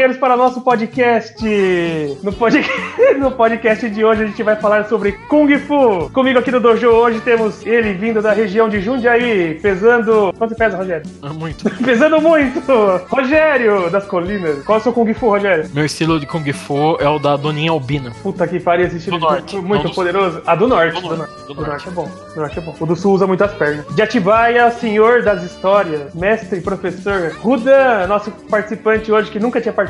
companheiros, para nosso podcast. No, pod... no podcast de hoje a gente vai falar sobre Kung Fu. Comigo aqui no dojo hoje temos ele vindo da região de Jundiaí, pesando. Quanto pesa, Rogério? Muito. pesando muito! Rogério das Colinas. Qual é o seu Kung Fu, Rogério? Meu estilo de Kung Fu é o da Doninha Albina. Puta que pariu, esse estilo Do de norte, Kung Fu muito do poderoso. Ah, do norte. Do Do, norte, norte. do Do norte norte. é bom. Do norte é bom. O do sul usa muitas pernas. De Atibaia, senhor das histórias, mestre, professor. Rudan, nosso participante hoje que nunca tinha participado.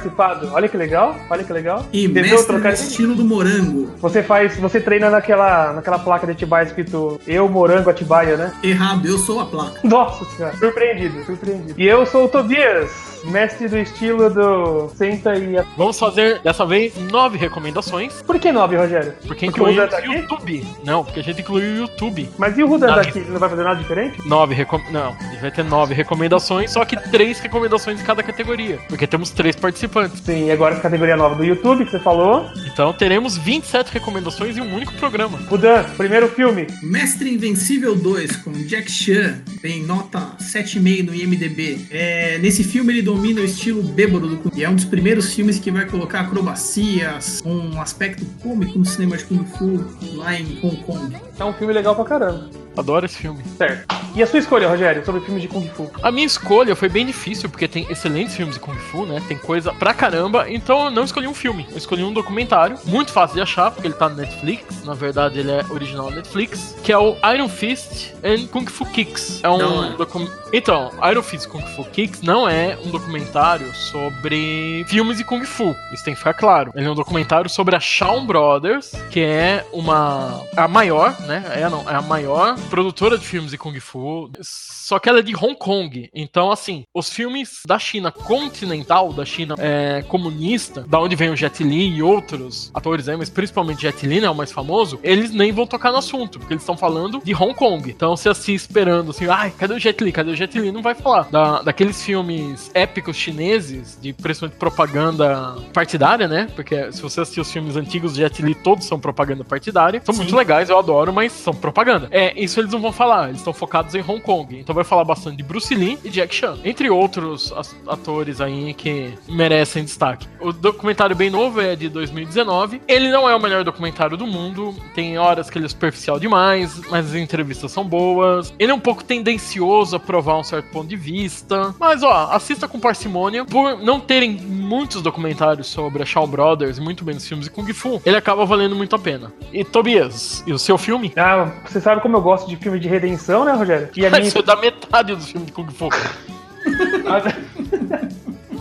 Olha que legal, olha que legal. E Entendeu? mestre Trocadilho. estilo do morango. Você faz, você treina naquela, naquela placa de Atibaia escrito Eu, Morango, Atibaia, né? Errado, eu sou a placa. Nossa senhora, surpreendido, surpreendido. E eu sou o Tobias, mestre do estilo do Senta e... a- Vamos fazer, dessa vez, nove recomendações. Por que nove, Rogério? Porque Porque o Rudan incluímos tá o aqui? YouTube. Não, porque a gente incluiu o YouTube. Mas e o Rudan Nove. daqui? Ele não vai fazer nada diferente? Nove recom... Não, gente vai ter nove recomendações, só que três recomendações em cada categoria. Porque temos três participantes. Sim, e agora a categoria nova do YouTube que você falou. Então teremos 27 recomendações em um único programa. Rudan, primeiro filme. Mestre Invencível 2 com Jack Chan tem nota 7,5 no IMDb. É, nesse filme ele domina o estilo bêbado do Kung Fu. E é um dos primeiros filmes que vai colocar acrobacias, um aspecto cômico no cinema de Kung Fu lá em Hong Kong. É um filme legal pra caramba. Adoro esse filme. Certo. E a sua escolha, Rogério, sobre filmes de Kung Fu? A minha escolha foi bem difícil, porque tem excelentes filmes de Kung Fu, né? Tem coisa pra caramba. Então eu não escolhi um filme. Eu escolhi um documentário. Muito fácil de achar, porque ele tá no Netflix. Na verdade, ele é original Netflix. Que é o Iron Fist and Kung Fu Kicks. É um é. docu- Então, Iron Fist Kung Fu Kicks não é um documentário sobre filmes de Kung Fu. Isso tem que ficar claro. Ele é um documentário sobre a Shawn Brothers, que é uma. a maior, né? É, não, é a maior produtora de filmes de Kung Fu. Só que ela é de Hong Kong. Então, assim, os filmes da China continental, da China é, comunista, da onde vem o Jet Li e outros atores aí, mas principalmente Jet Li, né? O mais famoso, eles nem vão tocar no assunto, porque eles estão falando de Hong Kong. Então, se assim, esperando assim, ai, cadê o Jet Li? Cadê o Jet Li? Não vai falar. Da, daqueles filmes épicos chineses, de principalmente propaganda partidária, né? Porque se você assistir os filmes antigos do Jet Li, todos são propaganda partidária. São Sim. muito legais, eu adoro, mas são propaganda. É, isso eles não vão falar, eles estão focados em Hong Kong. Então vai falar bastante de Bruce Lee e Jack Chan, entre outros atores aí que merecem destaque. O documentário bem novo é de 2019. Ele não é o melhor documentário do mundo, tem horas que ele é superficial demais, mas as entrevistas são boas. Ele é um pouco tendencioso a provar um certo ponto de vista, mas ó, assista com parcimônia. Por não terem muitos documentários sobre a Shaw Brothers muito menos filmes de Kung Fu, ele acaba valendo muito a pena. E Tobias, e o seu filme? Ah, você sabe como eu gosto de filme de redenção, né, Rogério? E a minha, Isso é da metade dos filmes de Kung Fu.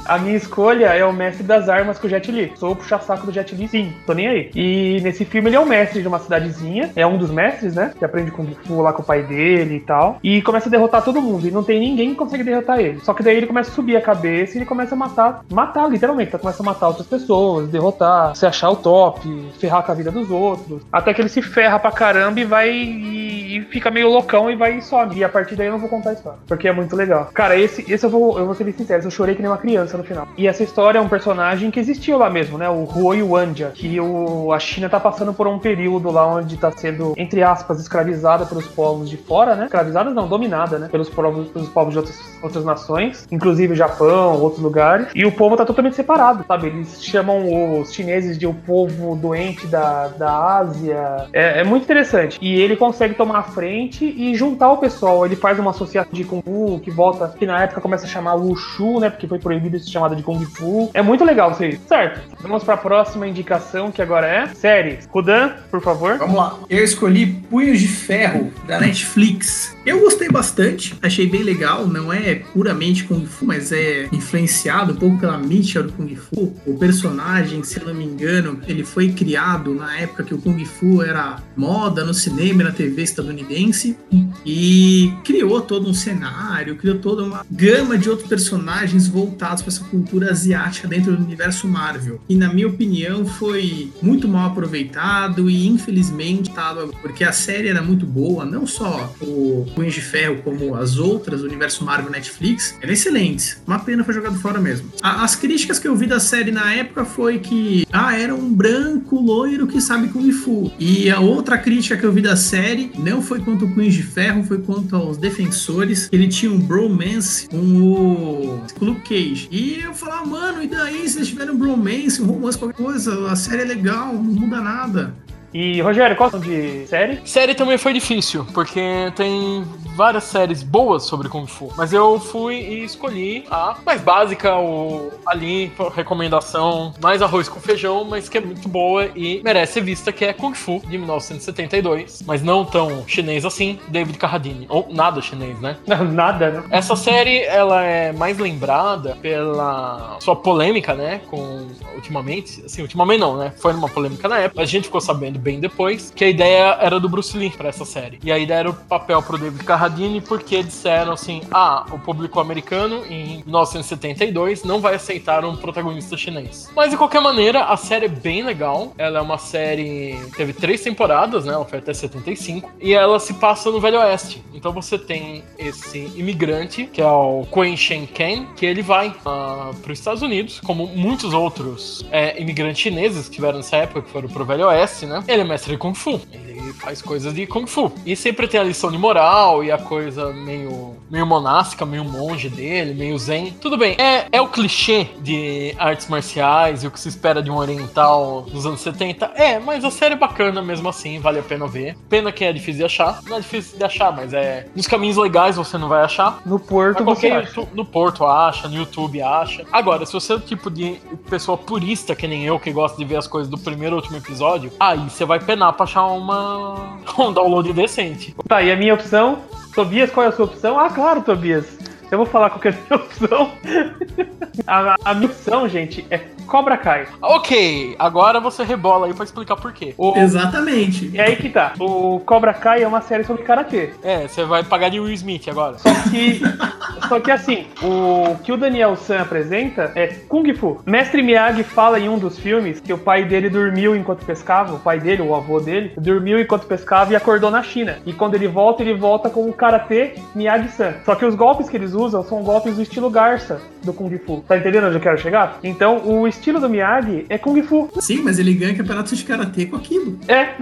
a minha escolha é o mestre das armas com o Jet Li. Sou o puxa-saco do Jet Li, sim, tô nem aí. E nesse filme ele é o mestre de uma cidadezinha, é um dos mestres, né? Que aprende Kung Fu lá com o pai dele e tal. E começa a derrotar todo mundo. E não tem ninguém que consegue derrotar ele. Só que daí ele começa a subir a cabeça e ele começa a matar, matar literalmente. Ele começa a matar outras pessoas, derrotar, se achar o top, ferrar com a vida dos outros. Até que ele se ferra pra caramba e vai e, fica meio loucão e vai e some. E a partir daí eu não vou contar a história. Porque é muito legal. Cara, esse, esse eu vou, eu vou ser bem sincero, eu chorei que nem uma criança no final. E essa história é um personagem que existiu lá mesmo, né? O Huo Wanja, que o, a China tá passando por um período lá onde tá sendo, entre aspas, escravizada pelos povos de fora, né? Escravizada não, dominada, né? Pelos povos, pelos povos de outras, outras nações, inclusive Japão, outros lugares. E o povo tá totalmente separado, sabe? Eles chamam os chineses de o povo doente da, da Ásia. É, é muito interessante. E ele consegue tomar a frente e juntar o pessoal. Ele faz uma associação de Kung Fu, que volta, que na época começa a chamar Wushu, né? Porque foi proibido ser chamada de Kung Fu. É muito legal isso aí. Certo. Vamos pra próxima indicação, que agora é séries. Kudan, por favor. Vamos lá. Eu escolhi Punhos de Ferro, da Netflix. Eu gostei bastante, achei bem legal. Não é puramente Kung Fu, mas é influenciado um pouco pela mítica do Kung Fu. O personagem, se não me engano, ele foi criado na época que o Kung Fu era moda no cinema e na TV estadunidense. E criou todo um cenário, criou toda uma gama de outros personagens voltados para essa cultura asiática dentro do universo Marvel. E na minha opinião foi muito mal aproveitado e infelizmente porque a série era muito boa, não só o Punhos de Ferro como as outras do universo Marvel Netflix, eram excelentes. Uma pena foi jogado fora mesmo. A- as críticas que eu vi da série na época foi que ah, era um branco loiro que sabe Kung Fu. E a outra crítica que eu vi da série, não não foi contra o Punhos de Ferro, foi contra os Defensores. Ele tinha um bromance com o Luke Cage. E eu falava, mano, e daí se eles tiverem um bromance, um romance, qualquer coisa, a série é legal, não muda nada. E, Rogério, qual de série? Série também foi difícil, porque tem várias séries boas sobre Kung Fu. Mas eu fui e escolhi a mais básica, o ali, recomendação, mais arroz com feijão, mas que é muito boa e merece ser vista, que é Kung Fu, de 1972. Mas não tão chinês assim, David Carradine. Ou nada chinês, né? Nada, né? Essa série, ela é mais lembrada pela sua polêmica, né? Com, ultimamente, assim, ultimamente não, né? Foi uma polêmica na época, a gente ficou sabendo bem depois, que a ideia era do Bruce Lee para essa série. E a ideia era o papel pro David Carradine, porque disseram assim: ah, o público americano em 1972 não vai aceitar um protagonista chinês. Mas de qualquer maneira, a série é bem legal. Ela é uma série. Teve três temporadas, né? Ela foi até 75. E ela se passa no Velho Oeste. Então você tem esse imigrante, que é o Quen Shen Ken, que ele vai uh, para os Estados Unidos, como muitos outros é, imigrantes chineses que tiveram nessa época, que foram pro Velho Oeste, né? Ele é mestre de Kung Fu. Ele faz coisas de Kung Fu. E sempre tem a lição de moral e a coisa meio, meio monástica, meio monge dele, meio zen. Tudo bem, é, é o clichê de artes marciais e o que se espera de um oriental dos anos 70. É, mas a série é bacana mesmo assim, vale a pena ver. Pena que é difícil de achar. Não é difícil de achar, mas é. Nos caminhos legais você não vai achar. No Porto você acha. No Porto acha, no YouTube acha. Agora, se você é o tipo de pessoa purista que nem eu, que gosta de ver as coisas do primeiro ou último episódio, aí você vai penar pra achar uma... um download decente. Tá, e a minha opção? Tobias, qual é a sua opção? Ah, claro, Tobias. Eu vou falar qual que é a minha opção. a, a opção, gente, é Cobra Kai. Ok, agora você rebola aí pra explicar por quê. O... Exatamente. É aí que tá. O Cobra Kai é uma série sobre karatê. É, você vai pagar de Will Smith agora. Só que, só que assim, o que o Daniel San apresenta é Kung Fu. Mestre Miyagi fala em um dos filmes que o pai dele dormiu enquanto pescava, o pai dele, o avô dele, dormiu enquanto pescava e acordou na China. E quando ele volta, ele volta com o karatê Miyagi-san. Só que os golpes que eles usam são golpes do estilo Garça do Kung Fu. Tá entendendo onde eu quero chegar? Então, o estilo do Miyagi é Kung Fu. Sim, mas ele ganha campeonato de karatê com aquilo. É.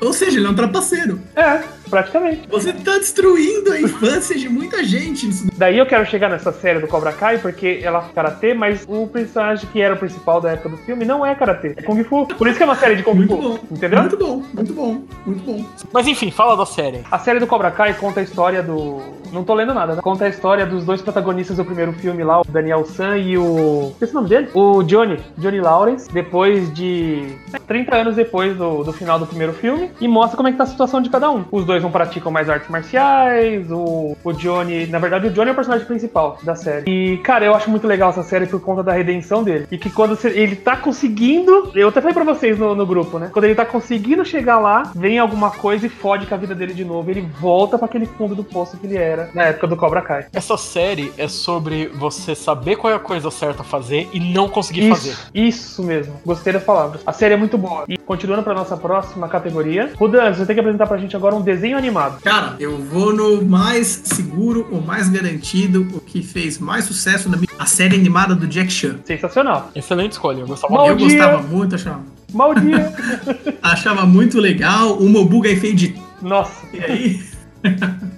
Ou seja, ele é um trapaceiro. É, praticamente. Você tá destruindo a infância de muita gente. Daí eu quero chegar nessa série do Cobra Kai, porque ela é karatê, mas o personagem que era o principal da época do filme não é karatê, é Kung Fu. Por isso que é uma série de Kung muito Fu. Bom. Entendeu? Muito bom, muito bom, muito bom. Mas enfim, fala da série. A série do Cobra Kai conta a história do. Não tô lendo nada, né? Conta a história dos dois protagonistas do primeiro filme lá, o Daniel San e o. Esse é o nome dele? O Johnny. Johnny Lawrence, depois de. 30 anos depois do, do final do primeiro filme. E mostra como é que tá a situação de cada um. Os dois não praticam mais artes marciais, o, o Johnny. Na verdade, o Johnny é o personagem principal da série. E, cara, eu acho muito legal essa série por conta da redenção dele. E que quando ele tá conseguindo. Eu até falei pra vocês no, no grupo, né? Quando ele tá conseguindo chegar lá, vem alguma coisa e fode com a vida dele de novo. Ele volta pra aquele fundo do poço que ele era na época do Cobra Kai. Essa série é sobre você saber qual é a coisa certa a fazer e não conseguir fazer. Isso, isso mesmo. Gostei das palavras. A série é muito boa. E continuando pra nossa próxima categoria. Rudan, você tem que apresentar pra gente agora um desenho animado. Cara, eu vou no mais seguro, o mais garantido, o que fez mais sucesso na minha... A série animada do Jack Chan. Sensacional. Excelente escolha. Eu gostava Bom eu gostava muito, achava, Mal dia. achava muito legal. O Mobu Gai de Nossa. E aí?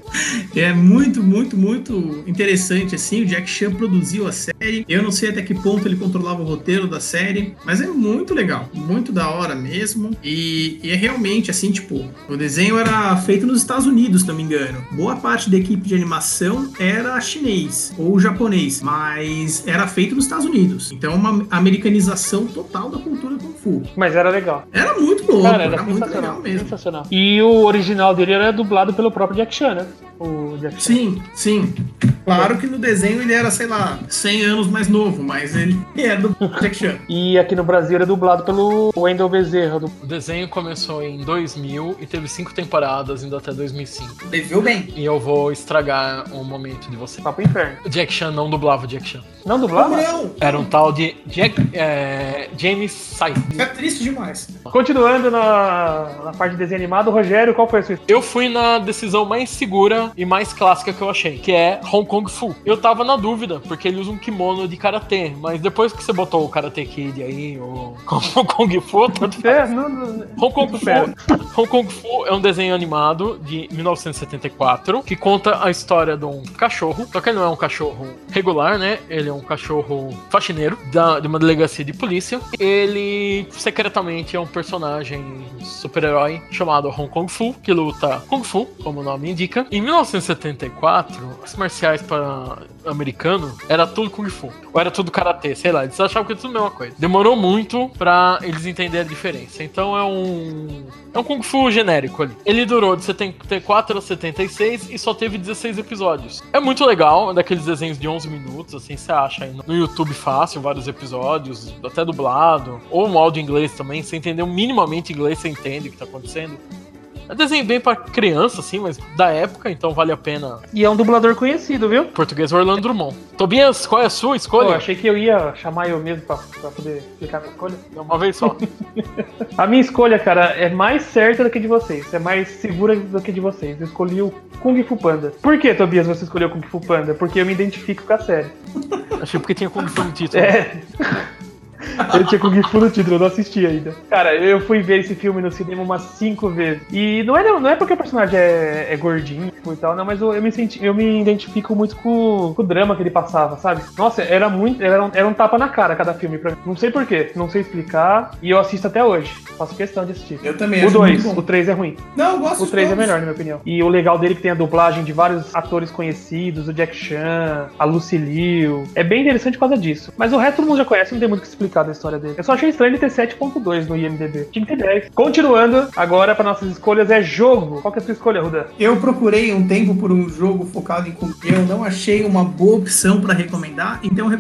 é muito, muito, muito interessante assim. O Jack Chan produziu a série. Eu não sei até que ponto ele controlava o roteiro da série, mas é muito legal, muito da hora mesmo. E, e é realmente assim, tipo, o desenho era feito nos Estados Unidos, se não me engano. Boa parte da equipe de animação era chinês ou japonês, mas era feito nos Estados Unidos. Então, uma americanização total da cultura Kung Fu. Mas era legal. Era muito louco, Cara, era, era muito sensacional. legal mesmo. sensacional. E o original dele era dublado pelo próprio Jack Chan, né? O Jack Chan. Sim, sim. Claro que no desenho ele era, sei lá, 100 anos mais novo, mas ele é do Jack Chan. E aqui no Brasil era dublado pelo Wendell Bezerra. Do... O desenho começou em 2000 e teve cinco temporadas, indo até 2005. Deveu bem. E eu vou estragar um momento de você. Papo Inferno. O Jack Chan não dublava o Jack Chan. Não dublava? não? Era um tal de Jack, é, James Sai. É triste demais. Continuando na, na parte de desenho animado, Rogério, qual foi a sua Eu fui na decisão mais segura e mais clássica que eu achei, que é Hong Kong Fu. Eu tava na dúvida, porque ele usa um kimono de karatê, mas depois que você botou o Karate Kid aí, o Hong Kong Fu, tanto É, não, não, Hong Kong. Fu, Hong Kong Fu é um desenho animado de 1974 que conta a história de um cachorro, só que ele não é um cachorro regular, né? Ele é um cachorro faxineiro da, de uma delegacia de polícia. Ele secretamente é um personagem super-herói chamado Hong Kong Fu, que luta Kung Fu, como o nome indica. Em 1974, as marciais para americano era tudo Kung Fu. Ou era tudo Karatê, sei lá. Eles achavam que era tudo a mesma coisa. Demorou muito pra eles entenderem a diferença. Então é um. É um Kung Fu genérico ali. Ele durou de 74 a 76 e só teve 16 episódios. É muito legal, é daqueles desenhos de 11 minutos, assim, você acha no YouTube fácil, vários episódios, até dublado, ou um áudio em inglês também, você entendeu minimamente inglês, você entende o que tá acontecendo. É desenho bem pra criança, assim, mas da época, então vale a pena. E é um dublador conhecido, viu? Português Orlando Drummond. Tobias, qual é a sua Pô, escolha? achei que eu ia chamar eu mesmo pra, pra poder explicar minha escolha. Uma vez só. A minha escolha, cara, é mais certa do que de vocês. É mais segura do que de vocês. Eu escolhi o Kung Fu Panda. Por que, Tobias, você escolheu o Kung Fu Panda? Porque eu me identifico com a série. Achei porque tinha Kung Fu no título. É. Eu tinha Kung Fu no título, eu não assisti ainda. Cara, eu fui ver esse filme no cinema umas cinco vezes. E não é, não é porque o personagem é, é gordinho e tal, não, mas eu, eu me senti, eu me identifico muito com, com o drama que ele passava, sabe? Nossa, era muito. Era um, era um tapa na cara cada filme pra mim. Não sei porquê, não sei explicar. E eu assisto até hoje. Faço questão de assistir. Eu também O acho 2, muito o bom. 3 é ruim. Não, eu gosto O de 3 é melhor, na minha opinião. E o legal dele é que tem a dublagem de vários atores conhecidos, o Jack Chan, a Lucy Liu. É bem interessante por causa disso. Mas o resto todo mundo já conhece, não tem muito o que explicar da história dele. Eu só achei estranho ele ter 7.2 no IMDB. Tinha que ter 10. Continuando, agora para nossas escolhas é jogo. Qual que é a sua escolha, Ruda? Eu procurei um tempo por um jogo focado em Fu, eu não achei uma boa opção pra recomendar, então eu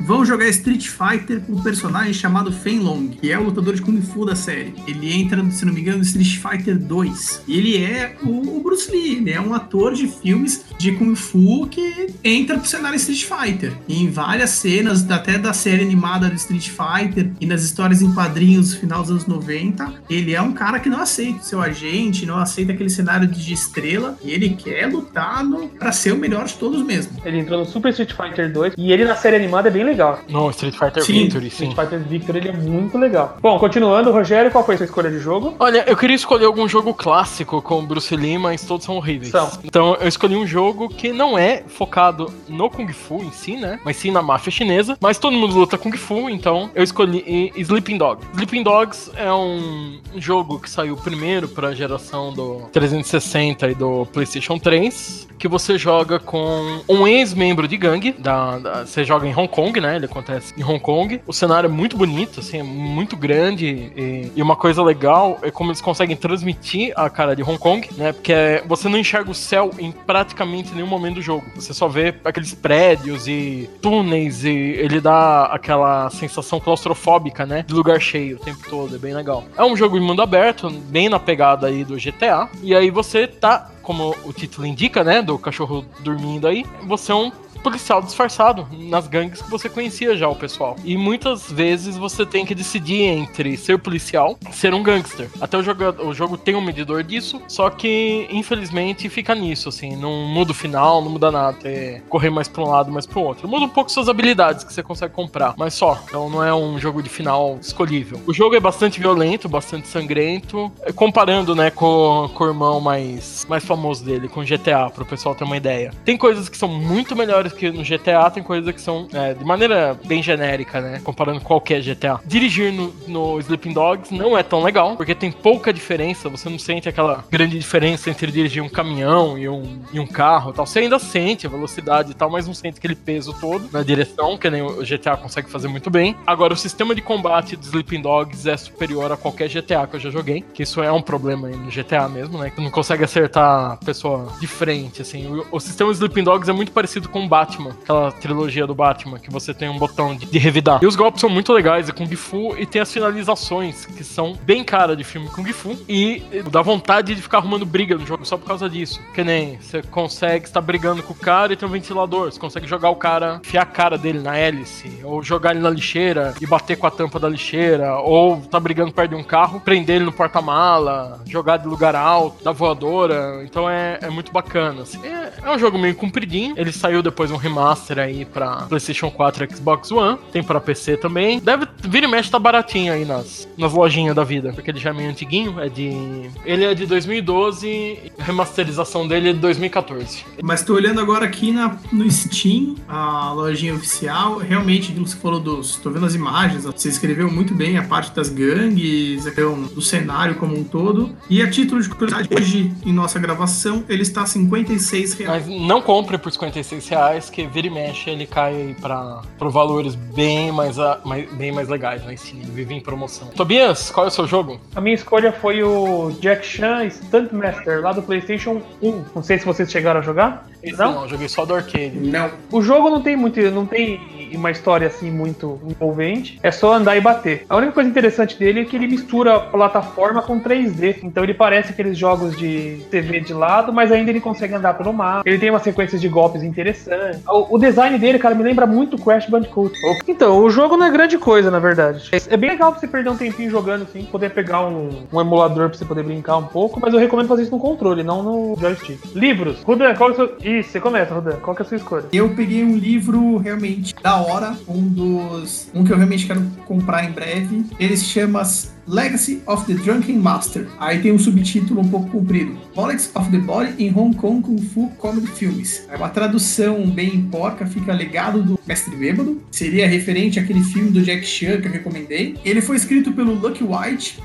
vão jogar Street Fighter com um personagem chamado Fen Long, que é o lutador de Kung Fu da série. Ele entra, se não me engano, no Street Fighter 2. E ele é o, Bruce Lee, ele é um ator de filmes de Kung Fu que entra pro cenário Street Fighter. E em várias cenas, até da série animada do Street Fighter e nas histórias em quadrinhos do final dos anos 90, ele é um cara que não aceita seu agente, não aceita aquele cenário de estrela, e ele quer lutar pra ser o melhor de todos mesmo. Ele entrou no Super Street Fighter 2 e ele na série animada é bem legal. No Street Fighter Sim, Victory, sim. Street Fighter Victor ele é muito legal. Bom, continuando, Rogério, qual foi a sua escolha de jogo? Olha, eu queria escolher algum jogo clássico com o Bruce Lee, mas todos são horríveis. São. Então eu escolhi um jogo que não é focado no Kung Fu em si, né? Mas sim na máfia chinesa. Mas todo mundo luta Kung Fu, então eu escolhi Sleeping Dogs. Sleeping Dogs é um jogo que saiu primeiro para a geração do 360 e do PlayStation 3, que você joga com um ex-membro de gangue. Da, da- você joga em Hong Kong, né? Ele acontece em Hong Kong. O cenário é muito bonito, assim, é muito grande. E, e uma coisa legal é como eles conseguem transmitir a cara de Hong Kong, né? Porque é- você não enxerga o céu em praticamente nenhum momento do jogo. Você só vê aqueles prédios e túneis e ele dá aquela sensação claustrofóbica, né? De lugar cheio o tempo todo, é bem legal. É um jogo em mundo aberto, bem na pegada aí do GTA. E aí você tá, como o título indica, né? Do cachorro dormindo aí, você é um policial disfarçado nas gangues que você conhecia já o pessoal. E muitas vezes você tem que decidir entre ser policial ser um gangster. Até o jogo, o jogo tem um medidor disso, só que infelizmente fica nisso, assim, não muda o final, não muda nada. É correr mais pra um lado, mais pro outro. Muda um pouco suas habilidades que você consegue comprar, mas só. Então não é um jogo de final escolhível. O jogo é bastante violento, bastante sangrento, é, comparando, né, com, com o irmão mais, mais famoso dele, com GTA, pro pessoal ter uma ideia. Tem coisas que são muito melhores que no GTA, tem coisas que são é, de maneira bem genérica, né, comparando com qualquer GTA. Dirigir no, no Sleeping Dogs não é tão legal, porque tem pouca diferença, você não sente aquela grande diferença entre dirigir um caminhão e um, e um carro tal. Você ainda sente a velocidade e tal, mas não sente aquele peso todo na direção, que nem o GTA consegue fazer muito bem. Agora, o sistema de combate do Sleeping Dogs é superior a qualquer GTA que eu já joguei, que isso é um problema no GTA mesmo, né? Que não consegue acertar a pessoa de frente, assim. O, o sistema Sleeping Dogs é muito parecido com o Batman, aquela trilogia do Batman, que você tem um botão de, de revidar. E os golpes são muito legais, é Kung Fu, e tem as finalizações, que são bem cara de filme Kung Fu, e dá vontade de ficar arrumando briga no jogo só por causa disso. Que nem você consegue estar brigando com o cara e tem um ventilador, você consegue jogar o cara, enfiar a cara dele na hélice, ou jogar ele na lixeira e bater com a tampa da lixeira, ou tá brigando perto de um carro, prender ele no porta-mala, jogar de lugar alto, da voadora. Então é, é muito bacana. Assim. É, é, um jogo meio compridinho. Ele saiu depois um remaster aí pra PlayStation 4 e Xbox One. Tem pra PC também. Deve vir e mexe tá baratinho aí nas, nas lojinhas da vida, porque ele já é meio antiguinho. É de. Ele é de 2012, a remasterização dele é de 2014. Mas tô olhando agora aqui na, no Steam, a lojinha oficial. Realmente, você falou dos. tô vendo as imagens, você escreveu muito bem a parte das gangues, então, do cenário como um todo. E a título de curiosidade, hoje, em nossa gravação, ele está a 56 reais. Mas não compre por 56 reais, que vira e mexe ele cai aí pra, pra valores bem mais, mais, bem mais legais né? Steam. Vive em promoção. Tobias, qual é o seu jogo? A minha escolha foi o Jack Chan Stuntmaster, lá do PlayStation 1. Não sei se vocês chegaram a jogar. Esse não? não, joguei só do arcade. Não. O jogo não tem muito, não tem uma história assim muito envolvente. É só andar e bater. A única coisa interessante dele é que ele mistura plataforma com 3D. Então ele parece aqueles jogos de TV de lado, mas ainda ele consegue andar pelo mar. Ele tem uma sequência de golpes interessantes. O, o design dele, cara, me lembra muito Crash Bandicoot. Então, o jogo não é grande coisa, na verdade. É bem legal pra você perder um tempinho jogando assim, poder pegar um, um emulador pra você poder brincar um pouco, mas eu recomendo fazer isso no controle, não no joystick. Livros. Rudan, qual é o seu. Ih, você começa, Rudan. Qual que é a sua escolha? Eu peguei um livro realmente da hora, um dos. um que eu realmente quero comprar em breve. Ele se chama Legacy of the Drunken Master. Aí tem um subtítulo um pouco comprido. Politics of the Body in Hong Kong Kung Fu Comedy Films. Aí uma tradução bem porca fica Legado do Mestre Bêbado. Seria referente àquele filme do Jack Chan que eu recomendei. Ele foi escrito pelo Lucky White.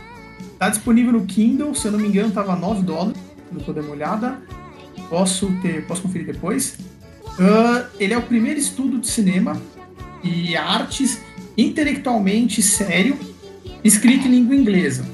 Tá disponível no Kindle, se eu não me engano, tava 9 dólares. Não tô dando uma olhada. Posso ter, posso conferir depois. Uh, ele é o primeiro estudo de cinema e artes intelectualmente sério escrito em língua inglesa.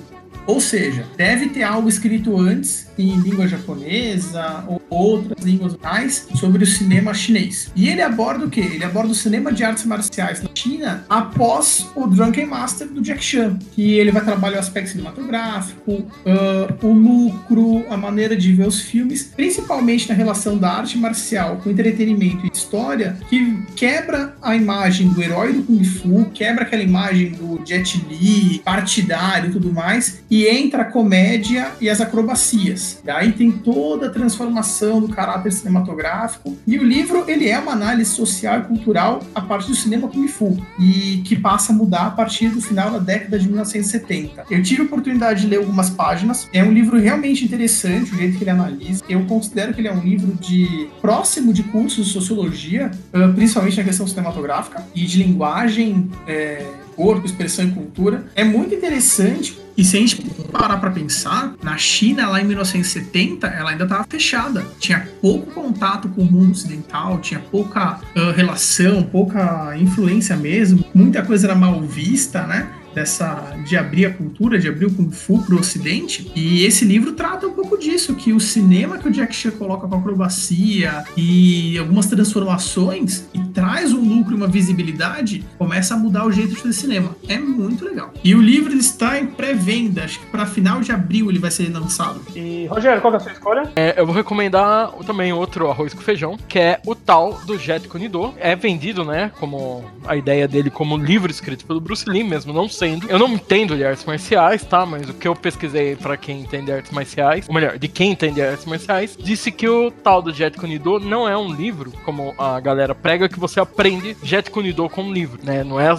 Ou seja, deve ter algo escrito antes em língua japonesa outras línguas mais sobre o cinema chinês. E ele aborda o quê? Ele aborda o cinema de artes marciais na China após o Drunken Master do Jack Chan, que ele vai trabalhar o aspecto cinematográfico, uh, o lucro, a maneira de ver os filmes, principalmente na relação da arte marcial com entretenimento e história, que quebra a imagem do herói do Kung Fu, quebra aquela imagem do Jet Li, partidário e tudo mais, e entra a comédia e as acrobacias. E aí tem toda a transformação do caráter cinematográfico. E o livro, ele é uma análise social e cultural a partir do cinema Kung Fu, e que passa a mudar a partir do final da década de 1970. Eu tive a oportunidade de ler algumas páginas. É um livro realmente interessante, o jeito que ele analisa. Eu considero que ele é um livro de próximo de cursos de sociologia, principalmente na questão cinematográfica e de linguagem. É, corpo, expressão e cultura. É muito interessante e se a gente parar para pensar, na China, lá em 1970, ela ainda estava fechada. Tinha pouco contato com o mundo ocidental, tinha pouca uh, relação, pouca influência mesmo. Muita coisa era mal vista, né? Dessa de abrir a cultura, de abrir o Kung Fu para o Ocidente. E esse livro trata um pouco disso, que o cinema que o Jack Chan coloca com acrobacia e algumas transformações e traz um lucro e uma visibilidade, começa a mudar o jeito de fazer cinema. É muito legal. E o livro está em pré-venda, acho que para final de abril ele vai ser lançado. E Rogério, qual é a sua escolha? É, eu vou recomendar também outro arroz com feijão, que é o tal do Jet Kunido. É vendido, né, como a ideia dele como livro escrito pelo Bruce Lee mesmo, não sei eu não entendo de artes marciais, tá? Mas o que eu pesquisei para quem entende artes marciais, ou melhor, de quem entende artes marciais, disse que o tal do Jet Kunido não é um livro, como a galera prega, que você aprende Jet Kunido como livro, né? Não é,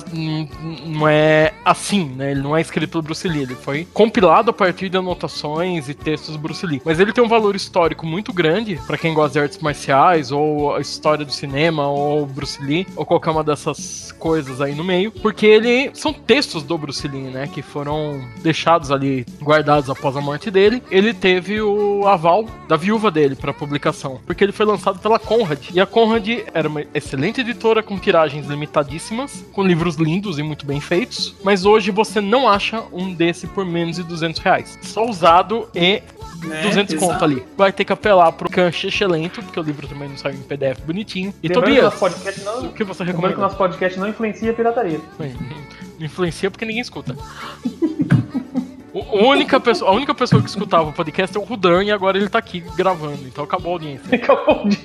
não é assim, né? Ele não é escrito pelo Bruce Lee, ele foi compilado a partir de anotações e textos do Bruce Lee. Mas ele tem um valor histórico muito grande para quem gosta de artes marciais, ou a história do cinema, ou Bruce Lee, ou qualquer uma dessas coisas aí no meio, porque ele são textos do Bruce Lee, né, que foram deixados ali guardados após a morte dele, ele teve o aval da viúva dele para publicação, porque ele foi lançado pela Conrad. E a Conrad era uma excelente editora com tiragens limitadíssimas, com livros lindos e muito bem feitos, mas hoje você não acha um desse por menos de 200 reais. Só usado e Né? 200 Exato. conto ali. Vai ter que apelar pro canche excelente, porque o livro também não saiu em PDF bonitinho. E Lembrando que Tobias, não, o que você lembrando que recomenda? nosso podcast não influencia a pirataria. Bem, influencia porque ninguém escuta. O- A única, pessoa, a única pessoa que escutava o podcast é o Rudan e agora ele tá aqui gravando, então acabou a audiência. Acabou de.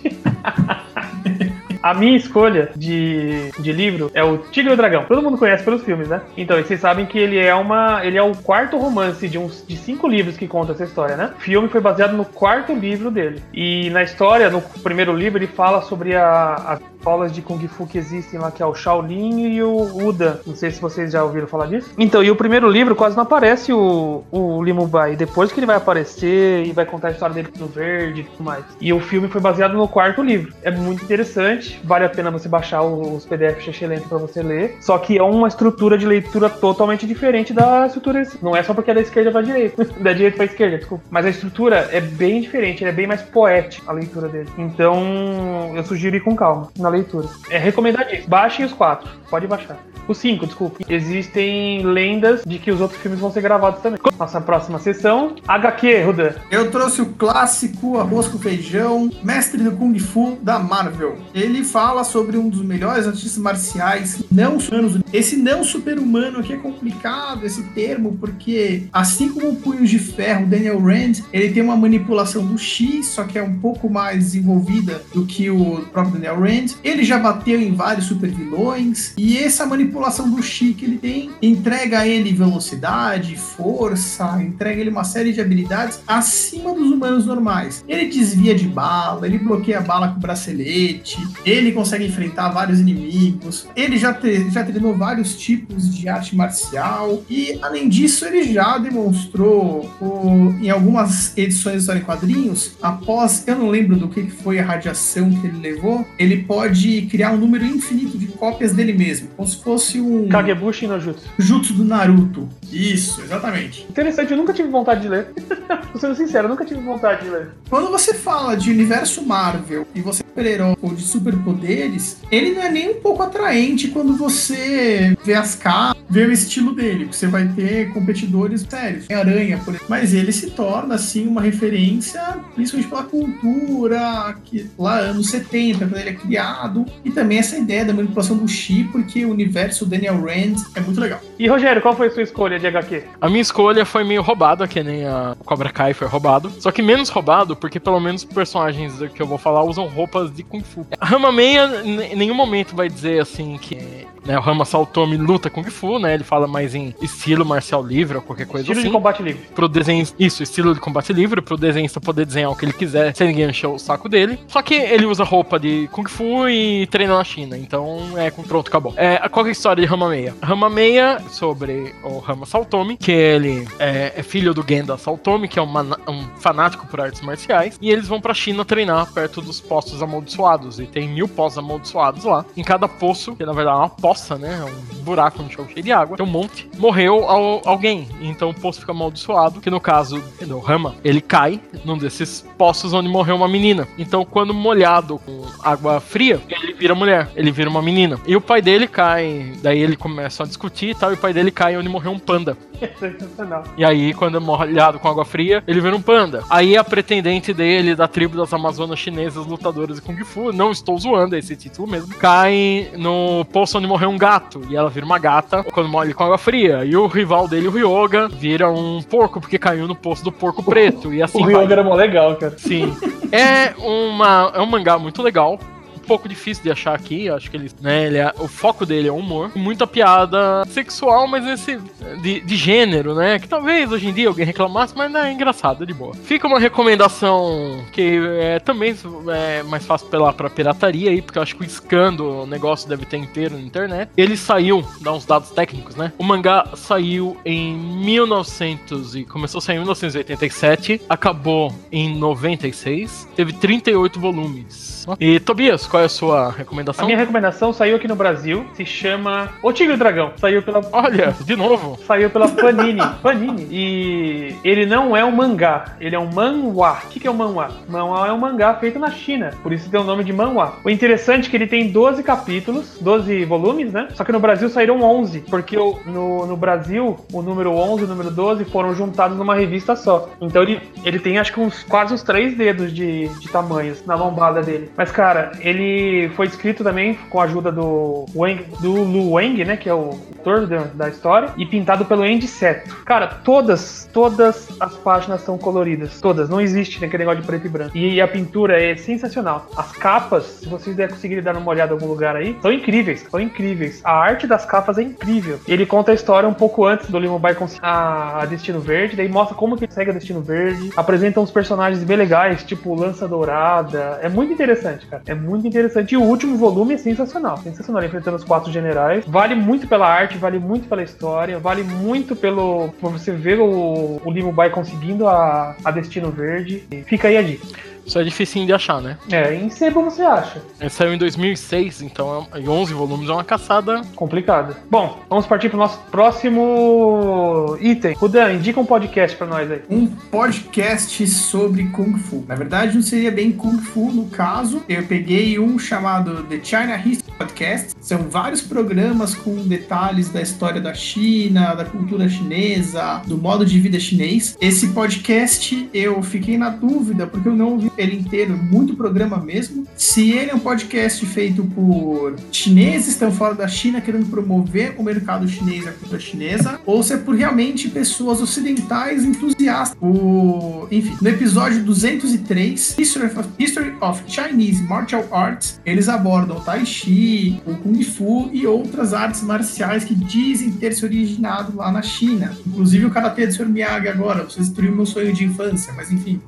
A minha escolha de, de livro é o Tigre e o Dragão. Todo mundo conhece pelos filmes, né? Então, vocês sabem que ele é uma. Ele é o quarto romance de uns de cinco livros que conta essa história, né? O filme foi baseado no quarto livro dele. E na história, no primeiro livro, ele fala sobre a- as escolas de Kung Fu que existem lá, que é o Shaolin e o Uda. Não sei se vocês já ouviram falar disso. Então, e o primeiro livro quase não aparece o, o Limu Bai. Depois que ele vai aparecer e vai contar a história dele no verde e tudo mais. E o filme foi baseado no quarto livro. É muito interessante. Vale a pena você baixar os PDFs excelentes pra você ler. Só que é uma estrutura de leitura totalmente diferente da estrutura. Não é só porque é da esquerda pra direita. da direita pra esquerda, desculpa. Mas a estrutura é bem diferente. É bem mais poética a leitura dele. Então, eu sugiro ir com calma na leitura. É recomendadíssimo. Baixem os quatro. Pode baixar. Os cinco, desculpa. Existem lendas de que os outros filmes vão ser gravados também. Nossa próxima sessão, HQ, Rudan. Eu trouxe o clássico Arroz com Feijão, Mestre do Kung Fu da Marvel. Ele fala sobre um dos melhores artistas marciais não humanos. Esse não super-humano aqui é complicado, esse termo, porque assim como o Punhos de Ferro, Daniel Rand, ele tem uma manipulação do X, só que é um pouco mais desenvolvida do que o próprio Daniel Rand. Ele já bateu em vários super-vilões, e essa manipulação do Chi que ele tem entrega a ele velocidade, força, entrega ele uma série de habilidades acima dos humanos normais. Ele desvia de bala, ele bloqueia a bala com o bracelete, ele consegue enfrentar vários inimigos, ele já, tre- já treinou vários tipos de arte marcial e, além disso, ele já demonstrou o- em algumas edições história em quadrinhos, após, eu não lembro do que foi a radiação que ele levou, ele pode criar um número infinito de cópias dele mesmo, como se fosse um Kagebushi no Jutsu. jutsu do Naruto. Isso, exatamente. Interessante, eu nunca tive vontade de ler. Tô sendo sincero, eu nunca tive vontade de ler. Quando você fala de universo Marvel e você é super-herói ou de superpoderes, ele não é nem um pouco atraente quando você vê as caras, vê o estilo dele. Você vai ter competidores sérios, tem aranha, por exemplo. Mas ele se torna, assim, uma referência, principalmente pela cultura, que lá anos 70, quando ele é criado. E também essa ideia da manipulação do Chi, porque o universo Daniel Rand é muito legal. E Rogério, qual foi a sua escolha de HQ? A minha escolha foi meio roubada, que nem a Cobra Kai foi roubado. Só que menos roubado, porque pelo menos os personagens que eu vou falar usam roupas de Kung Fu. A Rama Meia em nenhum momento vai dizer assim que né, o Rama Saltomi luta Kung Fu, né? Ele fala mais em estilo marcial livre ou qualquer coisa Estilo assim. de combate livre. pro desenho. Isso, estilo de combate livre, pro desenhista poder desenhar o que ele quiser, sem ninguém encher o saco dele. Só que ele usa roupa de Kung Fu e treina na China. Então é com pronto, acabou. É, qual que é a história de Rama Meia? Rama Meia, sobre o Rama Saltomi, que ele é, é filho do Genda Saltomi, que é um, mana- um fanático por artes marciais. E eles vão pra China treinar perto dos postos amaldiçoados. E tem mil postos amaldiçoados lá. Em cada poço, que na verdade é uma poça, né? É um buraco no chão cheio de água. Tem um monte. Morreu al- alguém. Então o poço fica amaldiçoado. Que no caso do Rama, ele cai num desses poços onde morreu uma menina. Então, quando molhado com água fria, ele vira mulher. Ele vira uma menina. E o pai dele cai. Daí ele começa a discutir e tal. E o pai dele cai onde morreu um panda. Sensacional. E aí, quando é molhado com água fria, ele vira um panda. Aí a pretendente dele, da tribo das Amazonas chinesas lutadoras de Kung Fu, não estou zoando, é esse título mesmo, cai no poço onde morreu um gato. E ela vira uma gata quando molha com água fria. E o rival dele, o Ryoga, vira um porco, porque caiu no poço do porco preto. E assim o vai. Ryoga era mó legal, cara. Sim. É, uma, é um mangá muito legal. Pouco difícil de achar aqui, acho que ele, né, ele é- o foco dele é o humor. Muita piada sexual, mas esse de, de gênero, né? Que talvez hoje em dia alguém reclamasse, mas não é engraçado, de boa. Fica uma recomendação que é também é mais fácil pelar pra pirataria aí, porque eu acho que o scan do negócio deve ter inteiro na internet. Ele saiu, dá uns dados técnicos, né? O mangá saiu em 1900 e começou a sair em 1987, acabou em 96, teve 38 volumes. E Tobias, qual é a sua recomendação? A minha recomendação saiu aqui no Brasil, se chama O Tigre e o Dragão. Saiu pela. Olha, de novo. Saiu pela Panini. Panini. E ele não é um mangá, ele é um manhwa. O que, que é um manhwa? Manhwa é um mangá feito na China, por isso tem o nome de manhwa. O interessante é que ele tem 12 capítulos, 12 volumes, né? Só que no Brasil saíram 11, porque no, no Brasil o número 11 e o número 12 foram juntados numa revista só. Então ele, ele tem acho que uns quase uns três dedos de, de tamanhos na lombada dele. Mas cara, ele foi escrito também com a ajuda do, Wang, do Lu Wang, né? Que é o autor da, história, e pintado pelo Andy Seto. Cara, todas, todas as páginas são coloridas. Todas. Não existe aquele negócio de preto e branco. E a pintura é sensacional. As capas, se vocês conseguirem dar uma olhada em algum lugar aí, são incríveis. São incríveis. A arte das capas é incrível. Ele conta a história um pouco antes do Limo Bay a, a Destino Verde, daí mostra como que segue a Destino Verde. Apresenta uns personagens bem legais, tipo Lança Dourada. É muito interessante, cara. É muito interessante. E o último volume é sensacional. Sensacional. Enfrentando os quatro generais. Vale muito pela arte, vale muito pela história, vale muito pelo. por você ver o, o Limo Bay conseguindo a, a Destino Verde. E fica aí a dica. Isso é difícil de achar, né? É, em sebo você acha. Ele saiu em 2006, então em 11 volumes é uma caçada complicada. Bom, vamos partir para o nosso próximo item. Rudan, indica um podcast para nós aí. Um podcast sobre Kung Fu. Na verdade, não seria bem Kung Fu no caso. Eu peguei um chamado The China History Podcast. São vários programas com detalhes da história da China, da cultura chinesa, do modo de vida chinês. Esse podcast eu fiquei na dúvida porque eu não ouvi ele inteiro, muito programa mesmo. Se ele é um podcast feito por chineses estão fora da China querendo promover o mercado chinês e a cultura chinesa, ou se é por realmente pessoas ocidentais entusiastas. O, enfim, no episódio 203, History of, History of Chinese Martial Arts, eles abordam o Tai Chi, o Kung Fu e outras artes marciais que dizem ter se originado lá na China. Inclusive o Karatê do Sr. Miyagi agora, você destruiu meu sonho de infância, mas enfim.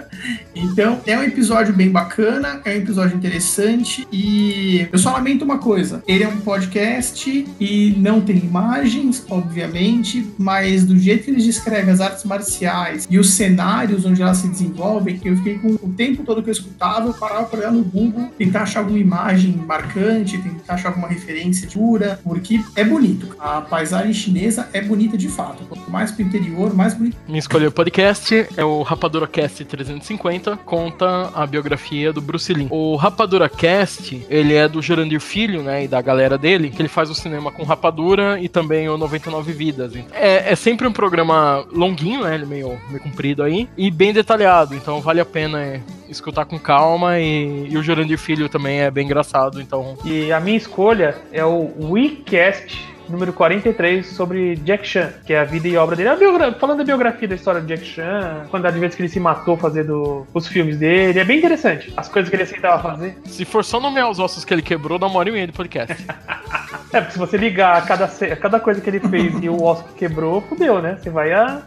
então, então, é um episódio bem bacana, é um episódio interessante e eu só lamento uma coisa: ele é um podcast e não tem imagens, obviamente, mas do jeito que eles descrevem as artes marciais e os cenários onde elas se desenvolvem, eu fiquei com o tempo todo que eu escutava, eu parava para olhar no Google, tentar achar alguma imagem marcante, tentar achar alguma referência dura, porque é bonito. A paisagem chinesa é bonita de fato. Quanto mais pro interior, mais bonito. Me escolheu o podcast é o Rapadura Cast 350 com conta a biografia do Bruce Lee. O Rapadura Cast, ele é do Jurandir Filho, né, e da galera dele, que ele faz o cinema com Rapadura e também o 99 Vidas. É, é sempre um programa longuinho, né, ele meio, meio comprido aí, e bem detalhado, então vale a pena escutar com calma e, e o Jurandir Filho também é bem engraçado, então... E a minha escolha é o WeCast número 43, sobre Jack Chan, que é a vida e obra dele. Falando da biografia da história do Jack Chan, quantidade de vezes que ele se matou fazendo os filmes dele. É bem interessante. As coisas que ele aceitava fazer. Se for só nomear os ossos que ele quebrou, dá uma hora e meia de podcast. é, porque se você ligar cada, cada coisa que ele fez e o osso que quebrou, fudeu, né? Você vai a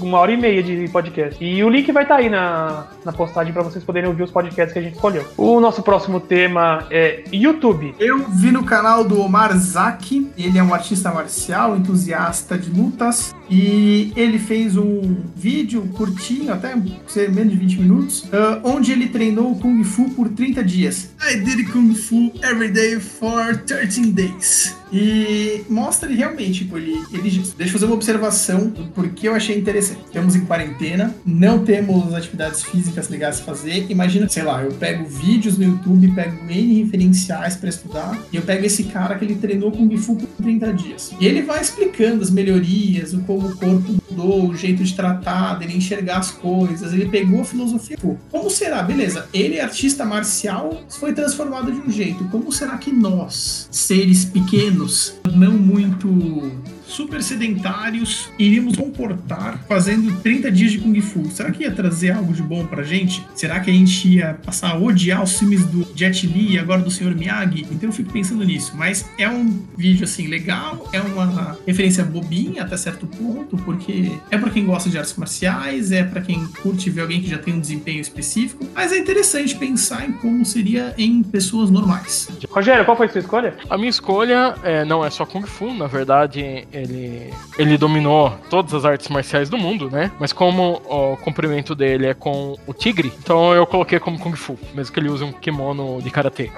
uma hora e meia de podcast. E o link vai estar tá aí na, na postagem para vocês poderem ouvir os podcasts que a gente escolheu. O nosso próximo tema é YouTube. Eu vi no canal do Omar Zaki, ele é um artista marcial, entusiasta de lutas, e ele fez um vídeo curtinho, até ser menos de 20 minutos, uh, onde ele treinou Kung Fu por 30 dias. I did Kung Fu every day for 13 days. E mostra ele realmente, tipo, ele, ele. Deixa eu fazer uma observação do porquê eu achei interessante. Estamos em quarentena, não temos atividades físicas legais a fazer. Imagina, sei lá, eu pego vídeos no YouTube, pego N referenciais para estudar, e eu pego esse cara que ele treinou Kung Fu por 30 dias. E ele vai explicando as melhorias, o como o corpo o jeito de tratar, dele enxergar as coisas. Ele pegou a filosofia. Como será? Beleza, ele artista marcial, foi transformado de um jeito. Como será que nós, seres pequenos, não muito super sedentários iríamos comportar fazendo 30 dias de Kung Fu? Será que ia trazer algo de bom pra gente? Será que a gente ia passar a odiar os filmes do Jet Li e agora do Sr. Miyagi? Então eu fico pensando nisso. Mas é um vídeo, assim, legal, é uma referência bobinha até certo ponto, porque é para quem gosta de artes marciais, é para quem curte ver alguém que já tem um desempenho específico, mas é interessante pensar em como seria em pessoas normais. Rogério, qual foi a sua escolha? A minha escolha é, não é só Kung Fu, na verdade, é Ele, ele dominou todas as artes marciais do mundo, né? Mas como o comprimento dele é com o tigre, então eu coloquei como Kung Fu, mesmo que ele use um kimono de karatê.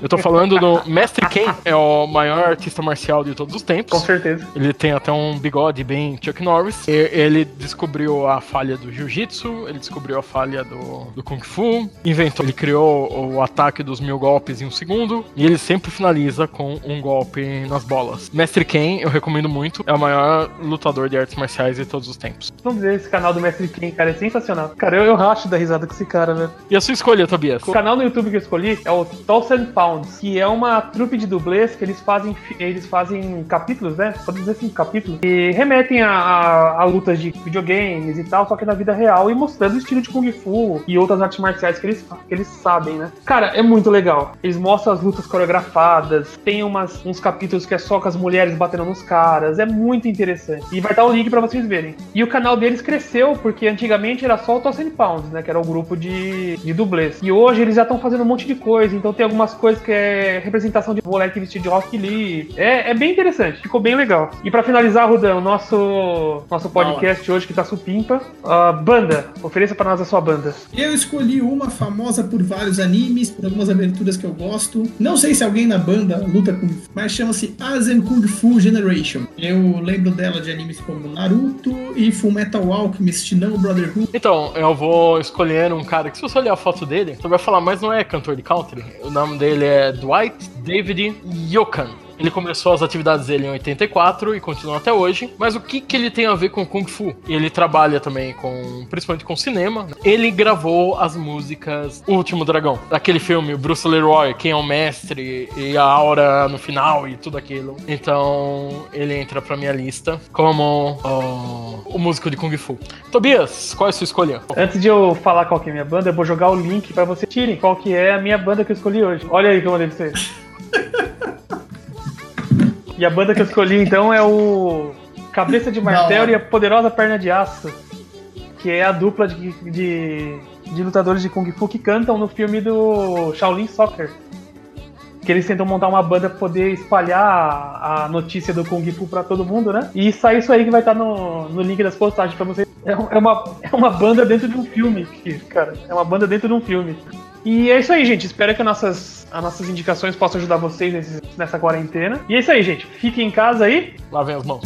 Eu tô falando do Mestre Ken, é o maior artista marcial de todos os tempos. Com certeza. Ele tem até um bigode bem Chuck Norris. E- Ele descobriu a falha do jiu-jitsu, ele descobriu a falha do, do Kung Fu, inventou, ele criou o ataque dos mil golpes em um segundo, e ele sempre finaliza com um golpe nas bolas. Mestre Ken, eu recomendo muito, é o maior lutador de artes marciais de todos os tempos. Vamos dizer, esse canal do Mestre Ken, cara, é sensacional. Cara, eu, eu racho da risada com esse cara, velho. E a sua escolha, Tobias? O canal no YouTube que eu escolhi é o Thousand Pounds, que é uma trupe de dublês que eles fazem, eles fazem capítulos, né? Pode dizer assim, capítulos. E remetem a, a, a lutas de videogames e tal, só que na vida real e mostrando o estilo de Kung Fu e outras artes marciais que eles, que eles sabem, né? Cara, é muito legal. Eles mostram as lutas coreografadas, tem umas, uns capítulos que é só com as mulheres batendo nos caras, é muito interessante. E vai estar o link pra vocês verem. E o canal deles cresceu, porque antigamente era só o Thousand Pounds, né? Que era o grupo de, de dublês. E hoje eles já estão fazendo um monte de coisa, então tem algumas coisas que é representação de moleque vestido de Rock Lee. É, é bem interessante, ficou bem legal. E pra finalizar, Rudão, nosso, nosso podcast hoje que tá supimpa. ah, banda, ofereça pra nós a sua banda. Eu escolhi uma famosa por vários animes, por algumas aberturas que eu gosto. Não sei se alguém na banda luta com, mas chama-se Asen Kung Fu Generation. Eu lembro dela de animes como Naruto e Full Metal Alchemist, não Brotherhood. Então, eu vou escolher um cara que, se você olhar a foto dele, você vai falar, mas não é cantor de country. O nome dele é Dwight David Yokan. Ele começou as atividades dele em 84 e continua até hoje. Mas o que, que ele tem a ver com Kung Fu? Ele trabalha também com, principalmente com cinema. Ele gravou as músicas O Último Dragão, daquele filme o Bruce Leroy, quem é o mestre e a aura no final e tudo aquilo. Então ele entra pra minha lista como ó, o músico de Kung Fu. Tobias, qual é a sua escolha? Antes de eu falar qual que é a minha banda, eu vou jogar o link pra vocês tirem qual que é a minha banda que eu escolhi hoje. Olha aí que eu mandei pra vocês. E a banda que eu escolhi então é o Cabeça de Martelo e a Poderosa Perna de Aço, que é a dupla de, de, de lutadores de Kung Fu que cantam no filme do Shaolin Soccer. Que eles tentam montar uma banda pra poder espalhar a, notícia do Kung Fu pra todo mundo, né? E sai isso aí que vai estar no, no link das postagens pra vocês. É, é uma, é uma banda dentro de um filme, cara. É uma banda dentro de um filme. E é isso aí, gente. Espero que as nossas, as nossas indicações possam ajudar vocês nesse, nessa quarentena. E é isso aí, gente. Fiquem em casa aí. Lavem as mãos.